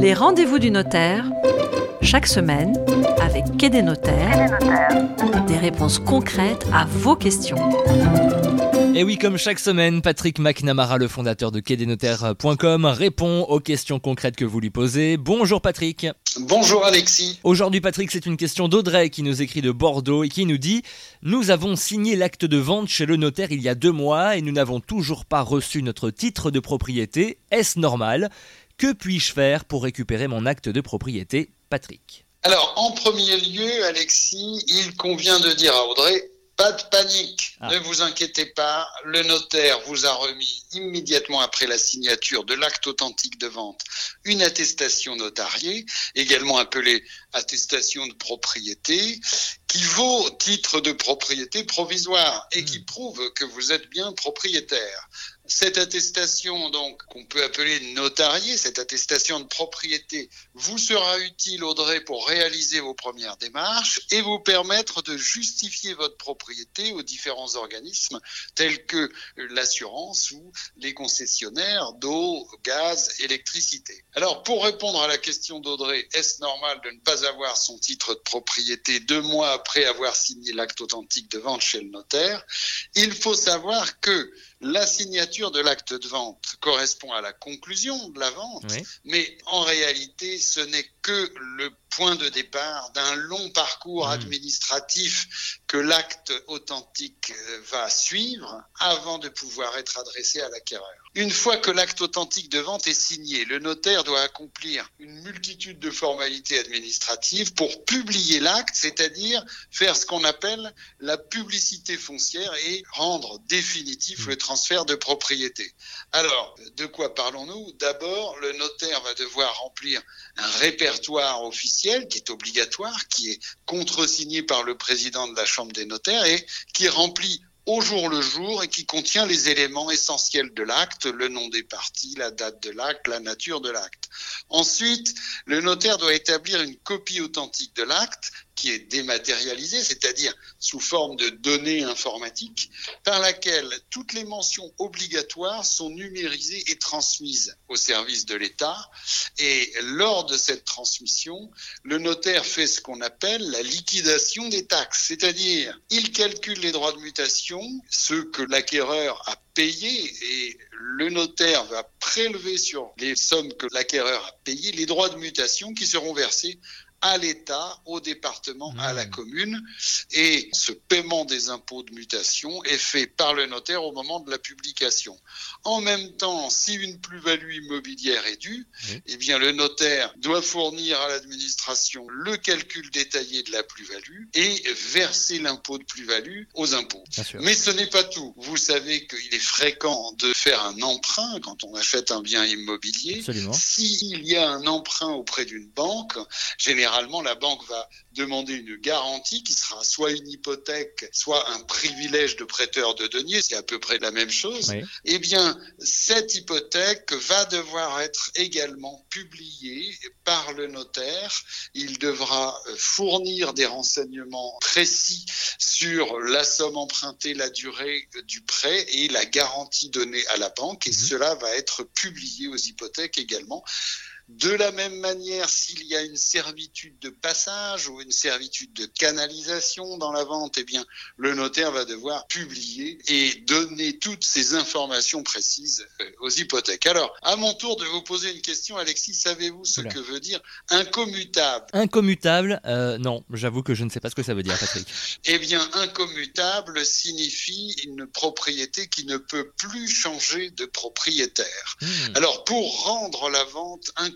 Les rendez-vous du notaire, chaque semaine, avec Quai des notaires, des réponses concrètes à vos questions. Et oui, comme chaque semaine, Patrick McNamara, le fondateur de quai-des-notaires.com, répond aux questions concrètes que vous lui posez. Bonjour Patrick. Bonjour Alexis. Aujourd'hui Patrick, c'est une question d'Audrey qui nous écrit de Bordeaux et qui nous dit Nous avons signé l'acte de vente chez le notaire il y a deux mois et nous n'avons toujours pas reçu notre titre de propriété. Est-ce normal? Que puis-je faire pour récupérer mon acte de propriété Patrick? Alors, en premier lieu, Alexis, il convient de dire à Audrey pas de panique, Ah. ne vous inquiétez pas, le notaire vous a remis immédiatement après la signature de l'acte authentique de vente une attestation notariée, également appelée attestation de propriété, qui vaut titre de propriété provisoire et qui prouve que vous êtes bien propriétaire. Cette attestation, donc, qu'on peut appeler notariée, cette attestation de propriété, vous sera utile, Audrey, pour réaliser vos premières démarches et vous permettre de justifier votre propriété aux différents organismes tels que l'assurance ou les concessionnaires d'eau, gaz, électricité. Alors, pour répondre à la question d'Audrey, est-ce normal de ne pas avoir son titre de propriété deux mois après avoir signé l'acte authentique de vente chez le notaire? Il faut savoir que la signature de l'acte de vente correspond à la conclusion de la vente, Oui. mais en réalité, ce n'est que le point de départ d'un long parcours Mmh. administratif que l'acte authentique euh, va suivre avant de pouvoir être adressé à l'acquéreur. Une fois que l'acte authentique de vente est signé, le notaire doit accomplir une multitude de formalités administratives pour publier l'acte, c'est-à-dire faire ce qu'on appelle la publicité foncière et rendre définitif le transfert de propriété. Alors, de quoi parlons-nous? D'abord, le notaire va devoir remplir un répertoire officiel qui est obligatoire, qui est contresigné par le président de la Chambre des notaires et qui est rempli au jour le jour et qui contient les éléments essentiels de l'acte, le nom des parties, la date de l'acte, la nature de l'acte. Ensuite, le notaire doit établir une copie authentique de l'acte qui est dématérialisée, c'est-à-dire sous forme de données informatiques, par laquelle toutes les mentions obligatoires sont numérisées et transmises au service de l'État. Et lors de cette transmission, le notaire fait ce qu'on appelle la liquidation des taxes, c'est-à-dire il calcule les droits de mutation, ceux que l'acquéreur a payés, et le notaire va prélever sur les sommes que l'acquéreur a payées les droits de mutation qui seront versés à l'État, au département, à la commune. Et ce paiement des impôts de mutation est fait par le notaire au moment de la publication. En même temps, si une plus-value immobilière est due, eh bien, le notaire doit fournir à l'administration le calcul détaillé de la plus-value et verser l'impôt de plus-value aux impôts. Mais ce n'est pas tout. Vous savez qu'il est fréquent de faire un emprunt quand on achète un bien immobilier. S'il y a un emprunt auprès d'une banque, généralement la banque va demander une garantie qui sera soit une hypothèque, soit un privilège de prêteur de deniers, c'est à peu près la même chose. Oui. Eh bien, cette hypothèque va devoir être également publiée par le notaire. Il devra euh, fournir des renseignements précis sur la somme empruntée, la durée euh, du prêt et la garantie donnée à la banque. Et Mhm. cela va être publié aux hypothèques également. De la même manière, s'il y a une servitude de passage ou une servitude de canalisation dans la vente, eh bien, le notaire va devoir publier et donner toutes ces informations précises euh, aux hypothèques. Alors, à mon tour de vous poser une question, Alexis, savez-vous ce que veut dire incommutable Incommutable, euh, non, j'avoue que je ne sais pas ce que ça veut dire, Patrick. Eh bien, incommutable signifie une propriété qui ne peut plus changer de propriétaire. Hmm. Alors, pour rendre la vente incommutable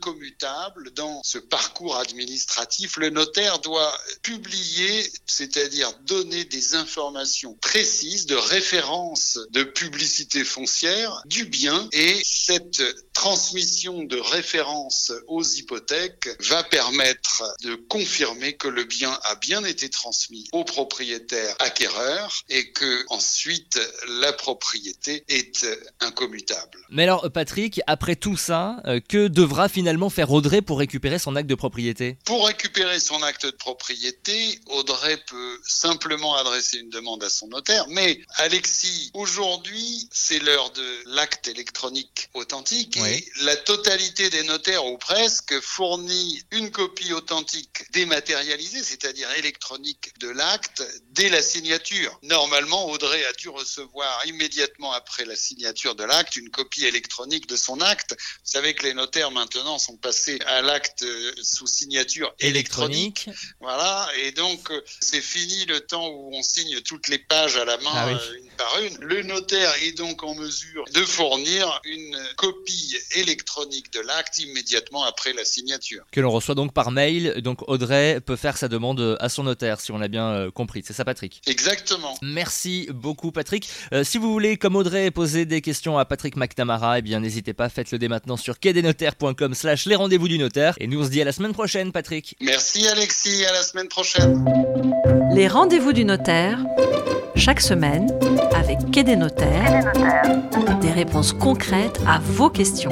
dans ce parcours administratif, le notaire doit publier, c'est-à-dire donner des informations précises de référence de publicité foncière du bien et cette transmission de référence aux hypothèques va permettre de confirmer que le bien a bien été transmis au propriétaire acquéreur et que ensuite la propriété est incommutable. Mais alors, Patrick, après tout ça, euh, que devra finalement finalement faire Audrey pour récupérer son acte de propriété Pour récupérer son acte de propriété, Audrey peut simplement adresser une demande à son notaire. Mais Alexis, aujourd'hui, c'est l'heure de l'acte électronique authentique et la totalité des notaires ou presque fournit une copie authentique dématérialisée, c'est-à-dire électronique de l'acte dès la signature. Normalement, Audrey a dû recevoir immédiatement après la signature de l'acte une copie électronique de son acte. Vous savez que les notaires maintenant sont passés à l'acte sous signature électronique. Voilà, et donc c'est fini le temps où on signe toutes les pages à la main ah euh, par une. Le notaire est donc en mesure de fournir une copie électronique de l'acte immédiatement après la signature. Que l'on reçoit donc par mail. Donc Audrey peut faire sa demande à son notaire, si on l'a bien euh, compris. C'est ça, Patrick? Exactement. Merci beaucoup, Patrick. Euh, si vous voulez, comme Audrey, poser des questions à Patrick McNamara, eh bien n'hésitez pas, faites-le dès maintenant sur quai-des-notaires.com slash les rendez-vous du notaire. Et nous, on se dit à la semaine prochaine, Patrick. Merci, Alexis. À la semaine prochaine. Les rendez-vous du notaire, chaque semaine, avec Quai des notaires, des réponses concrètes à vos questions.